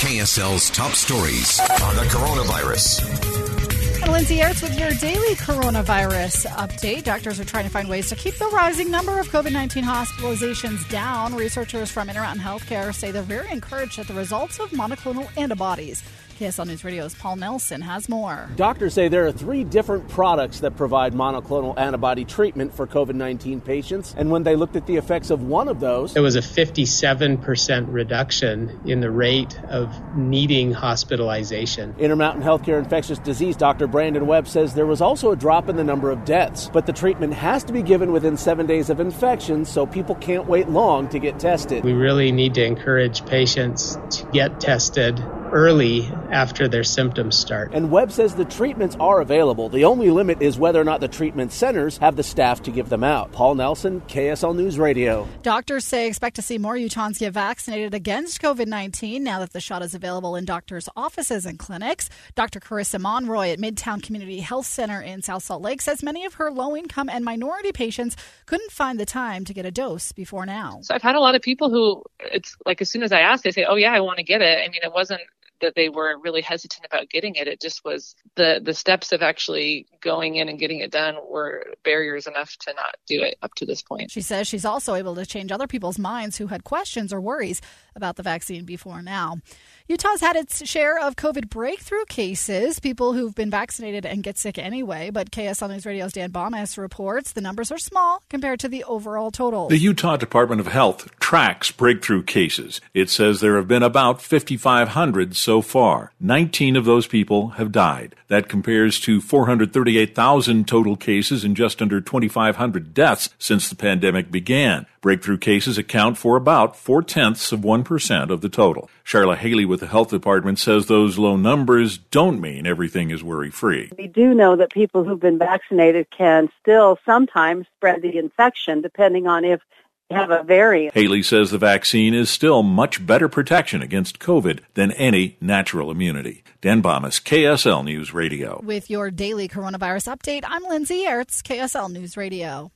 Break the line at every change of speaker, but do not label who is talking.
KSL's top stories on the coronavirus.
Lindsay Aerts with your daily coronavirus update. Doctors are trying to find ways to keep the rising number of COVID 19 hospitalizations down. Researchers from Intermountain Healthcare say they're very encouraged at the results of monoclonal antibodies. KSL News Radio's Paul Nelson has more.
Doctors say there are three different products that provide monoclonal antibody treatment for COVID 19 patients. And when they looked at the effects of one of those,
there was a 57% reduction in the rate of needing hospitalization.
Intermountain Healthcare infectious disease Dr. Brandon Webb says there was also a drop in the number of deaths, but the treatment has to be given within seven days of infection, so people can't wait long to get tested.
We really need to encourage patients to get tested early after their symptoms start.
And Webb says the treatments are available. The only limit is whether or not the treatment centers have the staff to give them out. Paul Nelson, KSL News Radio.
Doctors say expect to see more Utahns get vaccinated against COVID 19 now that the shot is available in doctors' offices and clinics. Dr. Carissa Monroy at Midtown Community Health Center in South Salt Lake says many of her low income and minority patients couldn't find the time to get a dose before now.
So I've had a lot of people who it's like as soon as I ask, they say, Oh, yeah, I want to get it. I mean, it wasn't that they were really hesitant about getting it. It just was the the steps of actually going in and getting it done were barriers enough to not do it up to this point.
She says she's also able to change other people's minds who had questions or worries about the vaccine before now. Utah's had its share of COVID breakthrough cases, people who've been vaccinated and get sick anyway. But KSL News Radio's Dan Bammes reports the numbers are small compared to the overall total.
The Utah Department of Health tracks breakthrough cases. It says there have been about 5,500 so far. 19 of those people have died. That compares to 438,000 total cases and just under 2,500 deaths since the pandemic began. Breakthrough cases account for about four tenths of 1% of the total. Charla Haley with the health department says those low numbers don't mean everything is worry free.
We do know that people who've been vaccinated can still sometimes spread the infection depending on if have a variant.
Haley says the vaccine is still much better protection against COVID than any natural immunity. Dan Bammes, KSL News Radio.
With your daily coronavirus update, I'm Lindsay Aerts, KSL News Radio.